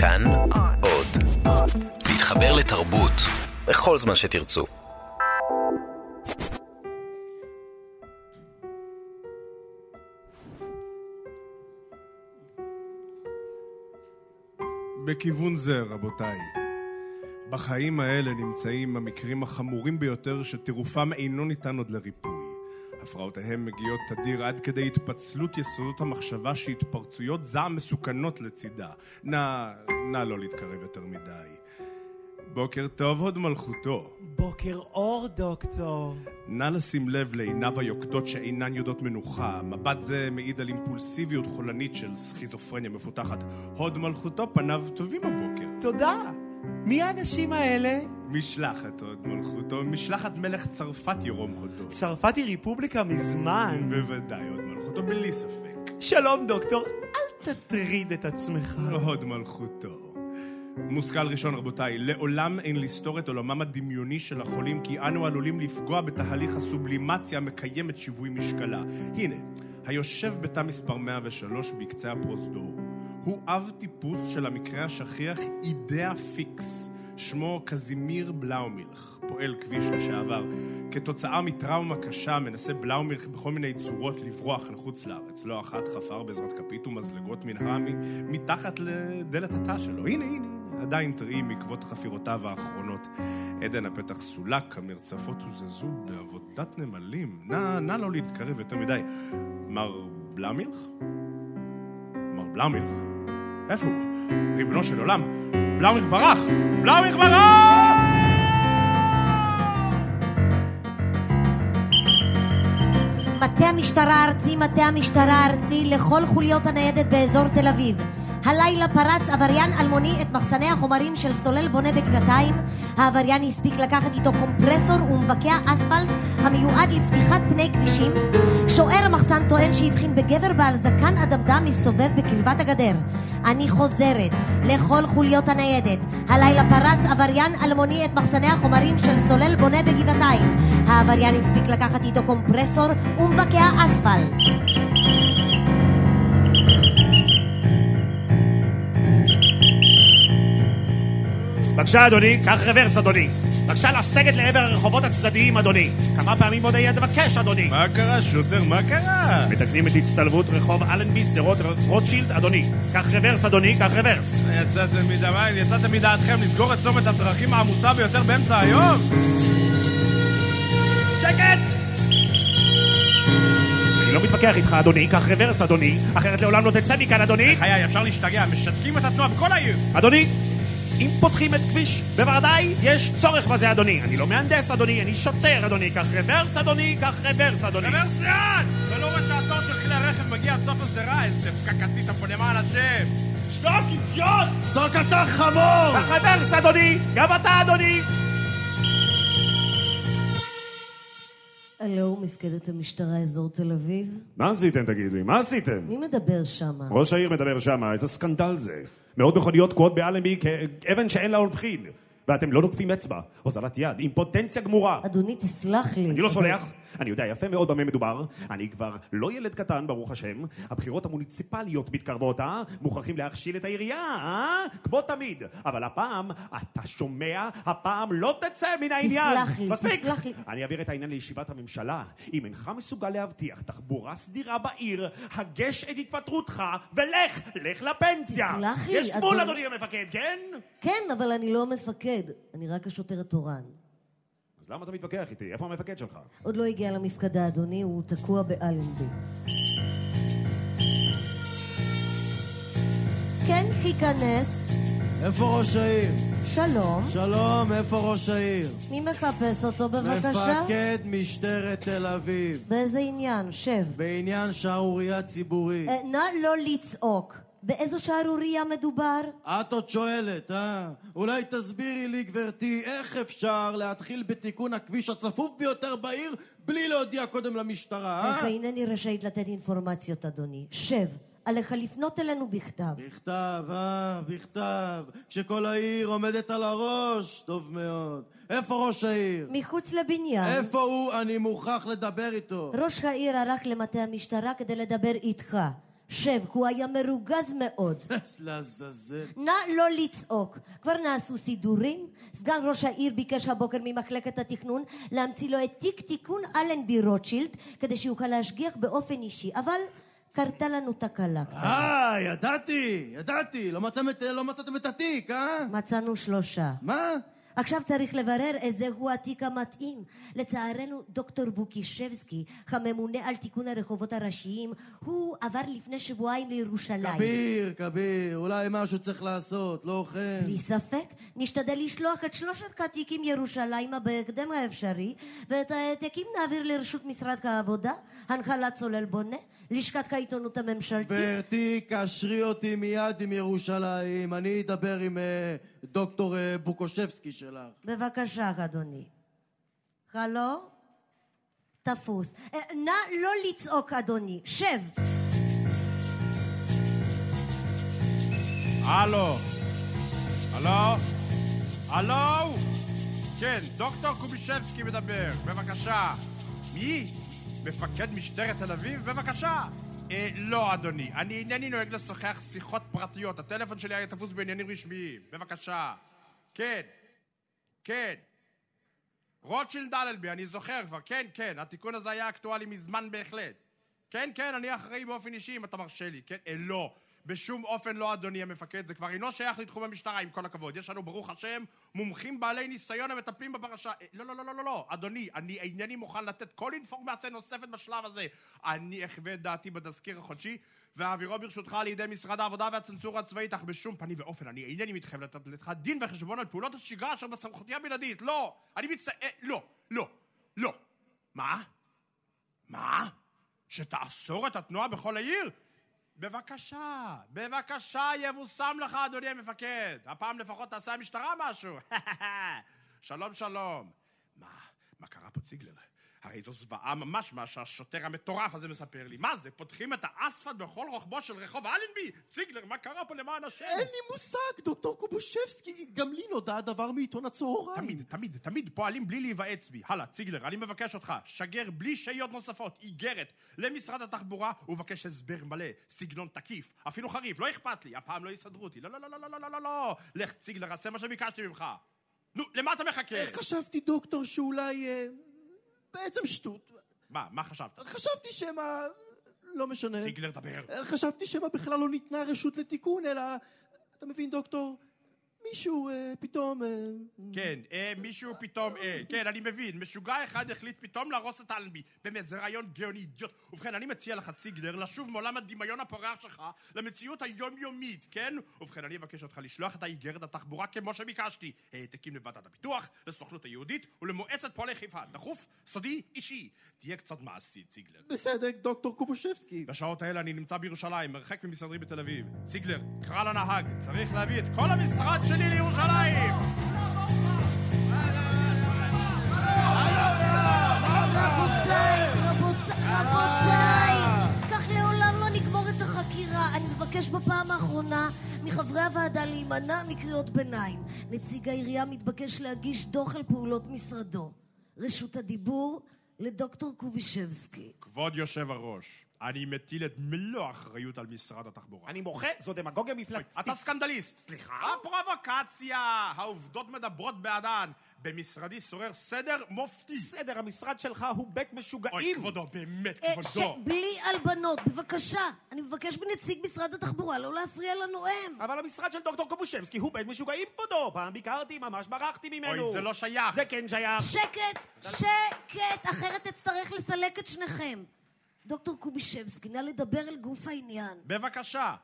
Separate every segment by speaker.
Speaker 1: כאן עוד. להתחבר לתרבות בכל זמן שתרצו.
Speaker 2: בכיוון זה, רבותיי. בחיים האלה נמצאים המקרים החמורים ביותר שטירופם אינו ניתן עוד לריפוי. הפרעותיהם מגיעות תדיר עד כדי התפצלות יסודות המחשבה שהתפרצויות זעם מסוכנות לצידה. נא, נא לא להתקרב יותר מדי. בוקר טוב, הוד מלכותו.
Speaker 3: בוקר אור, דוקטור.
Speaker 2: נא לשים לב לעיניו היוקדות שאינן יודעות מנוחה. מבט זה מעיד על אימפולסיביות חולנית של סכיזופרניה מפותחת. הוד מלכותו פניו טובים הבוקר.
Speaker 3: תודה. מי האנשים האלה?
Speaker 2: משלחת הוד מלכותו, משלחת מלך צרפת ירום הודו.
Speaker 3: צרפת היא ריפובליקה מזמן.
Speaker 2: בוודאי, הוד מלכותו, בלי ספק.
Speaker 3: שלום, דוקטור. אל תטריד את עצמך.
Speaker 2: הוד מלכותו. מושכל ראשון, רבותיי, לעולם אין לסתור את עולמם הדמיוני של החולים, כי אנו עלולים לפגוע בתהליך הסובלימציה המקיים את שיווי משקלה. הנה, היושב בתא מספר 103 בקצה הפרוזדור, הוא אב טיפוס של המקרה השכיח אידאה פיקס. שמו קזימיר בלאומילך, פועל כביש לשעבר. כתוצאה מטראומה קשה מנסה בלאומילך בכל מיני צורות לברוח לחוץ לארץ. לא אחת חפר בעזרת כפית ומזלגות מנהרה מתחת לדלת התא שלו. הנה, הנה, עדיין טריים בעקבות חפירותיו האחרונות. עדן הפתח סולק, המרצפות הוזזו בעבודת נמלים. נא, נא לא להתקרב יותר מדי. מר בלאמילך? מר בלאמילך? איפה הוא? ריבונו של עולם, בלאומילך ברח! בלאומילך ברח!
Speaker 4: מטה המשטרה הארצי, מטה המשטרה הארצי לכל חוליות הניידת באזור תל אביב. הלילה פרץ עבריין אלמוני את מחסני החומרים של סולל בונה בגבעתיים. העבריין הספיק לקחת איתו קומפרסור ומבקע אספלט המיועד לפתיחת פני כבישים. שוער המחסן טוען שהבחין בגבר בעל זקן אדמדם מסתובב בקרבת הגדר. אני חוזרת לכל חוליות הניידת. הלילה פרץ עבריין אלמוני את מחסני החומרים של סולל בונה בגבעתיים. העבריין הספיק לקחת איתו קומפרסור ומבקע אספלט.
Speaker 5: בבקשה, אדוני, קח רוורס, אדוני. בבקשה לסגת לעבר הרחובות הצדדיים, אדוני. כמה פעמים עוד היה תבקש, אדוני?
Speaker 2: מה קרה, שוטר? מה קרה?
Speaker 5: מתקנים את הצטלבות רחוב אלנבי, שדרות רוטשילד, אדוני. קח רוורס, אדוני, קח רוורס.
Speaker 2: יצאתם מדמיים, יצאתם מדעתכם לסגור את צומת הדרכים העמוסה ביותר באמצע היום?
Speaker 5: שקט! אני לא מתווכח איתך, אדוני, קח רוורס, אדוני, אחרת לעולם לא תצא מכאן, אדוני.
Speaker 2: חיי, אפשר להשתגע, משתקים את התנועה בכל העיר!
Speaker 5: אדוני, אם פותחים את כביש, בוודאי יש צורך בזה, אדוני. אני לא מהנדס, אדוני, אני שוטר, אדוני. קח רוורס, אדוני, קח רוורס, אדוני.
Speaker 2: רוורס לאן? אתה לא רואה שהתור של כלי הרכב מגיע עד סוף השדרה? איזה פקק התהווה פה למען השם! שתוק, אידיוט!
Speaker 5: שתוק אתה חמור! קח רוורס, אדוני! גם אתה, אדוני!
Speaker 4: הלו, מפקדת המשטרה אזור תל אביב?
Speaker 5: מה עשיתם, תגיד לי? מה עשיתם?
Speaker 4: מי מדבר שמה?
Speaker 5: ראש העיר מדבר שמה, איזה סקנדל זה. מאות מכוניות תקועות באלנבי כאבן שאין לה הולכין. ואתם לא נוקפים אצבע. הוזלת יד, אימפוטנציה גמורה.
Speaker 4: אדוני, תסלח לי.
Speaker 5: אני לא סולח. אני יודע יפה מאוד במה מדובר. אני כבר לא ילד קטן, ברוך השם. הבחירות המוניציפליות מתקרבות, אה? מוכרחים להכשיל את העירייה, אה? כמו תמיד. אבל הפעם, אתה שומע? הפעם לא תצא מן העניין.
Speaker 4: תסלח לי,
Speaker 5: מספיק.
Speaker 4: תסלח לי.
Speaker 5: אני אעביר את העניין לישיבת הממשלה. אם אינך מסוגל להבטיח תחבורה סדירה בעיר, הגש את התפטרותך ולך, לך לפנסיה.
Speaker 4: תסלח לי,
Speaker 5: יש גבול,
Speaker 4: אדוני.
Speaker 5: המפקד, כן?
Speaker 4: כן, אבל אני לא המפקד. אני רק השוטר התורן.
Speaker 5: אז למה אתה מתווכח איתי? איפה המפקד שלך?
Speaker 4: עוד לא הגיע למפקדה, אדוני, הוא תקוע באלנבי. כן, היכנס.
Speaker 6: איפה ראש העיר?
Speaker 4: שלום.
Speaker 6: שלום, איפה ראש העיר?
Speaker 4: מי מחפש אותו בבקשה?
Speaker 6: מפקד משטרת תל אביב.
Speaker 4: באיזה עניין? שב.
Speaker 6: בעניין שערורייה ציבורית.
Speaker 4: אה, נא לא לצעוק. באיזו שערורייה מדובר?
Speaker 6: את עוד שואלת, אה? אולי תסבירי לי, גברתי, איך אפשר להתחיל בתיקון הכביש הצפוף ביותר בעיר בלי להודיע קודם למשטרה, אה?
Speaker 4: ואינני רשאית לתת אינפורמציות, אדוני. שב. עליך לפנות אלינו בכתב.
Speaker 6: בכתב, אה, בכתב. כשכל העיר עומדת על הראש, טוב מאוד. איפה ראש העיר?
Speaker 4: מחוץ לבניין.
Speaker 6: איפה הוא? אני מוכרח לדבר איתו.
Speaker 4: ראש העיר הלך למטה המשטרה כדי לדבר איתך. שב, הוא היה מרוגז מאוד.
Speaker 6: לעזאזל.
Speaker 4: נא לא לצעוק. כבר נעשו סידורים? סגן ראש העיר ביקש הבוקר ממחלקת התכנון להמציא לו את תיק תיקון אלנבי רוטשילד כדי שיוכל להשגיח באופן אישי, אבל קרתה לנו תקלה קטנה.
Speaker 6: אה, ידעתי, ידעתי. לא לא מצאתם את התיק, אה?
Speaker 4: מצאנו שלושה.
Speaker 6: מה?
Speaker 4: עכשיו צריך לברר איזהו התיק המתאים. לצערנו, דוקטור בוקישבסקי, הממונה על תיקון הרחובות הראשיים, הוא עבר לפני שבועיים לירושלים.
Speaker 6: כביר, כביר, אולי משהו צריך לעשות, לא כן.
Speaker 4: בלי ספק, נשתדל לשלוח את שלושת התיקים ירושלימה בהקדם האפשרי, ואת העתקים נעביר לרשות משרד העבודה, הנחלת צולל בונה, לשכת העיתונות הממשלתית.
Speaker 6: גברתי, קשרי אותי מיד עם ירושלים, אני אדבר עם אה, דוקטור אה, בוקושבסקי שלך.
Speaker 4: בבקשה, אדוני. הלו? תפוס. אה, נא לא לצעוק, אדוני. שב.
Speaker 2: הלו? הלו? הלו? כן, דוקטור קובישבסקי מדבר, בבקשה. מי? מפקד משטרת תל אביב? בבקשה. אה, לא, אדוני. אני אינני נוהג לשוחח שיחות פרטיות. הטלפון שלי היה תפוס בעניינים רשמיים. בבקשה. כן. כן. רוטשילד אלנבי, אני זוכר כבר. כן, כן. התיקון הזה היה אקטואלי מזמן בהחלט. כן, כן, אני אחראי באופן אישי, אם אתה מרשה לי. כן, אה, לא. בשום אופן לא, אדוני המפקד. זה כבר אינו שייך לתחום המשטרה, עם כל הכבוד. יש לנו, ברוך השם, מומחים בעלי ניסיון המטפלים בפרשה. אה, לא, לא, לא, לא, לא, לא. אדוני, אני אינני מוכן לתת כל אינפורמציה נוספת בשלב הזה. אני אחווה את דעתי בתזכיר החודשי, ואעבירו ברשותך לידי משרד העבודה והצנזורה הצבאית, אך בשום פנים ואופן אני אינני מתחייב לתת לך דין וחשבון על פעולות השגרה אשר בסמכותי הבלעדית. לא! אני מצטער... אה, לא, לא, לא. מה? מה? שתאסור את התנועה בכל העיר? בבקשה, בבקשה, יבושם לך, אדוני המפקד. הפעם לפחות תעשה המשטרה משהו. שלום, שלום. מה, מה קרה פה, ציגלר? הרי זו זוועה ממש מה שהשוטר המטורף הזה מספר לי. מה זה, פותחים את האספלט בכל רוחבו של רחוב אלנבי? ציגלר, מה קרה פה למען השם?
Speaker 6: אין לי מושג, דוקטור קובושבסקי, גם לי נודע הדבר מעיתון הצהריים.
Speaker 2: תמיד, תמיד, תמיד פועלים בלי להיוועץ בי. הלאה, ציגלר, אני מבקש אותך, שגר בלי שהיות נוספות, איגרת, למשרד התחבורה, ובקש הסבר מלא, סגנון תקיף, אפילו חריף, לא אכפת לי, הפעם לא יסדרו אותי. לא, לא, לא, לא, לא, לא, לא, לא. לך, ציגלר, עשה מה שביקשתי ממך. נו, למה אתה מחכה?
Speaker 6: איך חשבתי, דוקטור, שאולי... בעצם שטות.
Speaker 2: מה, מה חשבת?
Speaker 6: חשבתי שמא... לא משנה.
Speaker 2: ציגלר, דבר.
Speaker 6: חשבתי שמא בכלל לא ניתנה רשות לתיקון, אלא... אתה מבין, דוקטור? מישהו אה, פתאום... אה,
Speaker 2: כן, אה, מישהו פתאום, אה, כן, אני מבין, משוגע אחד החליט פתאום להרוס את אלנבי. באמת, זה רעיון גאוני, אידיוט. ובכן, אני מציע לך, ציגלר, לשוב מעולם הדמיון הפורח שלך למציאות היומיומית, כן? ובכן, אני אבקש אותך לשלוח את האיגרת התחבורה כמו שביקשתי. העתקים לוועדת הפיתוח, לסוכנות היהודית ולמועצת פועלי חיפה. דחוף, סודי, אישי. תהיה קצת מעשי, ציגלר.
Speaker 6: בסדר, דוקטור קובושבסקי.
Speaker 2: בשעות האלה אני נמצא בירושלים, מרחק ממשרדי בתל אביב. ציגלר, קרא לנהג, צריך להביא את כל המשרד שלי
Speaker 4: כך לעולם לא. אני מבקש בפעם האחרונה מחברי הוועדה להימנע מקריאות ביניים. נציג העירייה מתבקש להגיש דוח על פעולות משרדו. רשות הדיבור לדוקטור קובישבסקי.
Speaker 2: כבוד יושב הראש, אני מטיל את מלוא האחריות על משרד התחבורה.
Speaker 5: אני מוחה, זו דמגוגיה מפלגתית.
Speaker 2: אתה סקנדליסט. סליחה? הפרובוקציה! העובדות מדברות בעדן. במשרדי שורר סדר מופתי.
Speaker 5: בסדר, המשרד שלך הוא בית
Speaker 2: אוי,
Speaker 5: משוגעים.
Speaker 2: כבודו, באמת,
Speaker 4: אה,
Speaker 2: כבודו.
Speaker 4: בלי הלבנות, בבקשה. אני מבקש מנציג משרד התחבורה לא להפריע לנואם.
Speaker 5: אבל המשרד של דוקטור קובושבסקי הוא בית משוגעים, כבודו. פעם ביקרתי, ממש ברחתי ממנו.
Speaker 2: אוי, זה לא שייך.
Speaker 5: זה כן שייך.
Speaker 4: שקט, שקט, אחרת אצטרך לסלק את שניכם. דוקטור קובישבסקי, נא לדבר על גוף העניין.
Speaker 2: בבקשה.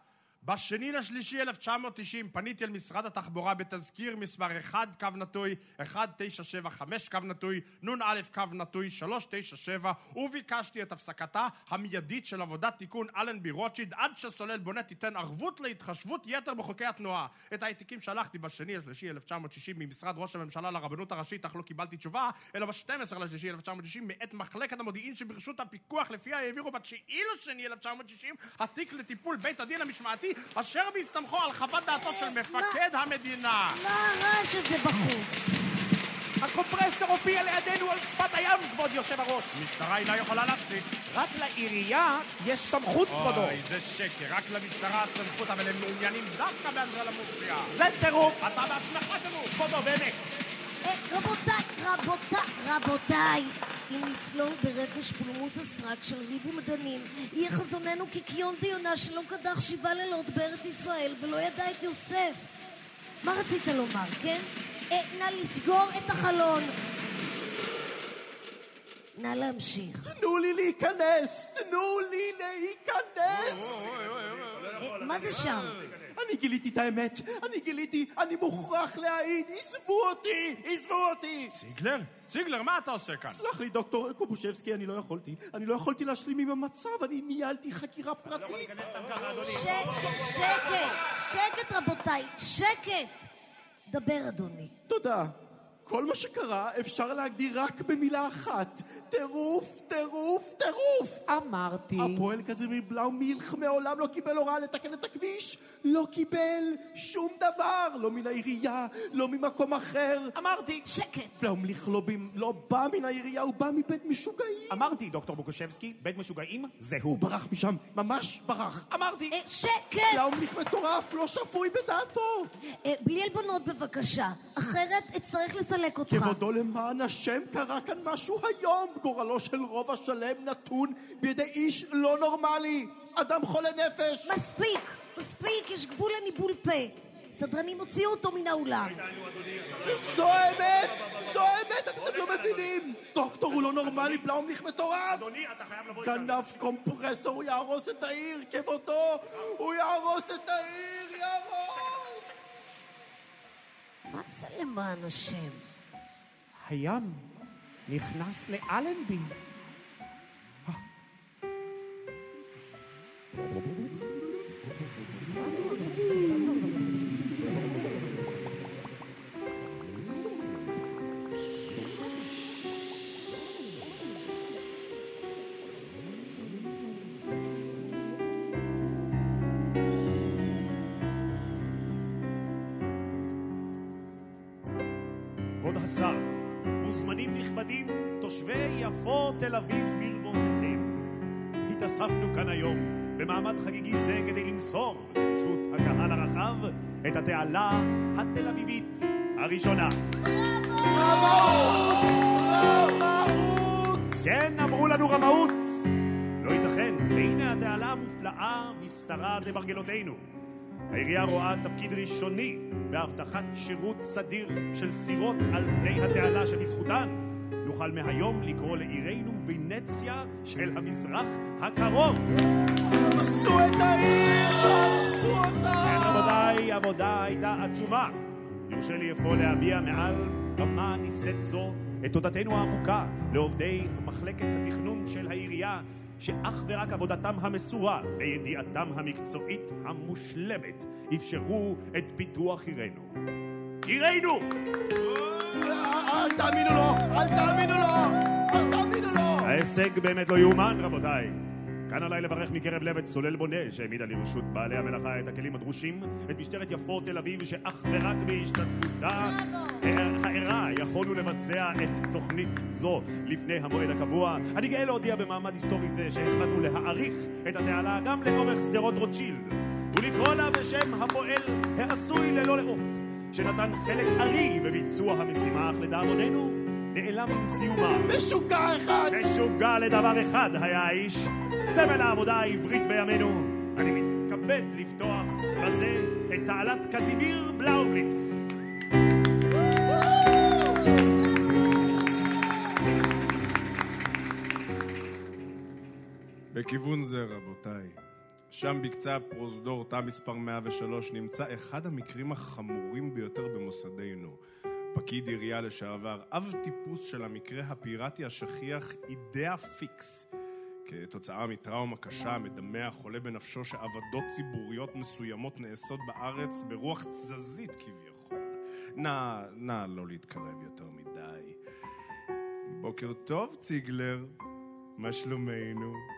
Speaker 2: בשני לשלישי 1990 פניתי אל משרד התחבורה בתזכיר מספר 1 קו נטוי 1975 קו נטוי נ"א קו נטוי 397 וביקשתי את הפסקתה המיידית של עבודת תיקון אלנבי רוטשיד עד שסולל בונה תיתן ערבות להתחשבות יתר בחוקי התנועה. את העתיקים שלחתי בשני לשלישי 1960 ממשרד ראש הממשלה לרבנות הראשית אך לא קיבלתי תשובה אלא ב-12 לשלישי 1960 מאת מחלקת המודיעין שברשות הפיקוח לפיה העבירו בתשיעי לשני 1960 התיק לטיפול בית הדין המשמעתי אשר בהסתמכו על חוות דעתו של מפקד המדינה.
Speaker 4: מה הרעש הזה בחוץ?
Speaker 5: הקומפרסור הופיע לידינו על שפת הים, כבוד יושב הראש!
Speaker 2: המשטרה אינה יכולה להפסיק.
Speaker 5: רק לעירייה יש סמכות, כבודו!
Speaker 2: אוי, זה שקר. רק למשטרה הסמכות, אבל הם מעוניינים דווקא באנדרלמוסיה.
Speaker 5: זה טירוף!
Speaker 2: אתה בעצמך טירוף.
Speaker 5: כבודו, באמת!
Speaker 4: אה, רבותיי, רבותיי, רבותיי, אם נצלול ברכש פולמוס הסרק של ריב ומדנים, יהיה חזוננו כקיון דיונה שלא קדח שבעה לילות בארץ ישראל ולא ידע את יוסף. מה רצית לומר, כן? אה, נא לסגור את החלון. נא להמשיך.
Speaker 6: תנו לי להיכנס! תנו לי להיכנס!
Speaker 4: אה, מה זה שם?
Speaker 6: אני גיליתי את האמת, אני גיליתי, אני מוכרח להעיד, עזבו אותי, עזבו אותי!
Speaker 2: ציגלר? ציגלר, מה אתה עושה כאן?
Speaker 6: סלח לי, דוקטור קובושבסקי, אני לא יכולתי. אני לא יכולתי להשלים עם המצב, אני ניהלתי חקירה פרטית.
Speaker 4: שקט, שקט, שקט רבותיי, שקט! דבר אדוני.
Speaker 6: תודה. כל מה שקרה אפשר להגדיר רק במילה אחת. טירוף, טירוף, טירוף!
Speaker 5: אמרתי.
Speaker 6: הפועל קזמיר בלאומילך מעולם לא קיבל הוראה לתקן את הכביש. לא קיבל שום דבר. לא מן העירייה, לא ממקום אחר.
Speaker 5: אמרתי.
Speaker 4: שקט.
Speaker 6: בלאומילך לא, ב- לא בא מן העירייה, הוא בא מבית משוגעים.
Speaker 5: אמרתי, דוקטור בוקושבסקי, בית משוגעים זה הוא.
Speaker 6: הוא ברח משם, ממש ברח.
Speaker 5: אמרתי.
Speaker 4: אה, שקט!
Speaker 6: בלאומילך מטורף, לא שפוי בדעתו.
Speaker 4: אה, בלי עלבונות בבקשה, אחרת אצטרך לסלק אותך.
Speaker 6: כבודו למען השם קרה כאן משהו היום. גורלו של רוב השלם נתון בידי איש לא נורמלי. אדם חולה נפש.
Speaker 4: מספיק, מספיק, יש גבול לניבול פה. סדרנים הוציאו אותו מן האולם.
Speaker 6: זו האמת! זו האמת! אתם לא מבינים! דוקטור הוא לא נורמלי, בלאומליך מטורף!
Speaker 5: אדוני, אתה חייב לבוא
Speaker 6: גנב קומפרסור, הוא יהרוס את העיר, כבודו! הוא יהרוס את העיר, יהרוס!
Speaker 4: מה זה למען השם?
Speaker 5: הים נכנס לאלנבי. השר, מוזמנים נכבדים, תושבי יפו תל אביב ברבותיכם. התאספנו כאן היום במעמד חגיגי זה כדי למסור לרשות הקהל הרחב את התעלה התל אביבית הראשונה. כן, אמרו לנו רמאות. לא ייתכן, והנה התעלה המופלאה משתרעת למרגלותינו. העירייה רואה תפקיד ראשוני בהבטחת שירות סדיר של סירות על פני התעלה שבזכותן נוכל מהיום לקרוא לעירנו ונציה של המזרח הקרוב.
Speaker 6: הרסו את העיר! הרסו
Speaker 5: כן,
Speaker 6: אותה!
Speaker 5: רבותיי, העבודה הייתה עצומה. יורשה לי אפוא להביע מעל במה נישאת זו את תודתנו העמוקה לעובדי מחלקת התכנון של העירייה, שאך ורק עבודתם המסורה וידיעתם המקצועית המושלמת אפשרו את פיתוח עירנו. עירנו!
Speaker 6: אל תאמינו לו! אל תאמינו לו! אל תאמינו לו!
Speaker 5: ההישג באמת לא יאומן, רבותיי. כאן עליי לברך מקרב לב את סולל בונה, שהעמידה לרשות בעלי המלאכה את הכלים הדרושים, את משטרת יפו תל אביב, שאך ורק בהשתתפותה הערה יכולנו לבצע את תוכנית זו לפני המועד הקבוע. אני גאה להודיע במעמד היסטורי זה שהחלטנו להאריך את התעלה גם לאורך שדרות רוטשילד, ולקרוא לה בשם הפועל העשוי ללא לאות, שנתן חלק ארי בביצוע המשימה, אך לדאבוננו נעלם עם סיומה.
Speaker 6: משוגע אחד!
Speaker 5: משוגע לדבר אחד היה האיש, סמל העבודה העברית בימינו. אני מתכבד לפתוח בזה את תעלת קזימיר בלאובליך.
Speaker 2: בכיוון זה, רבותיי, שם בקצה הפרוזדור, תא מספר 103, נמצא אחד המקרים החמורים ביותר במוסדנו. פקיד עירייה לשעבר, אב טיפוס של המקרה הפיראטי השכיח אידאה פיקס. כתוצאה מטראומה קשה מדמה החולה בנפשו שעבדות ציבוריות מסוימות נעשות בארץ ברוח תזזית כביכול. נא, נא לא להתקרב יותר מדי. בוקר טוב, ציגלר. מה שלומנו?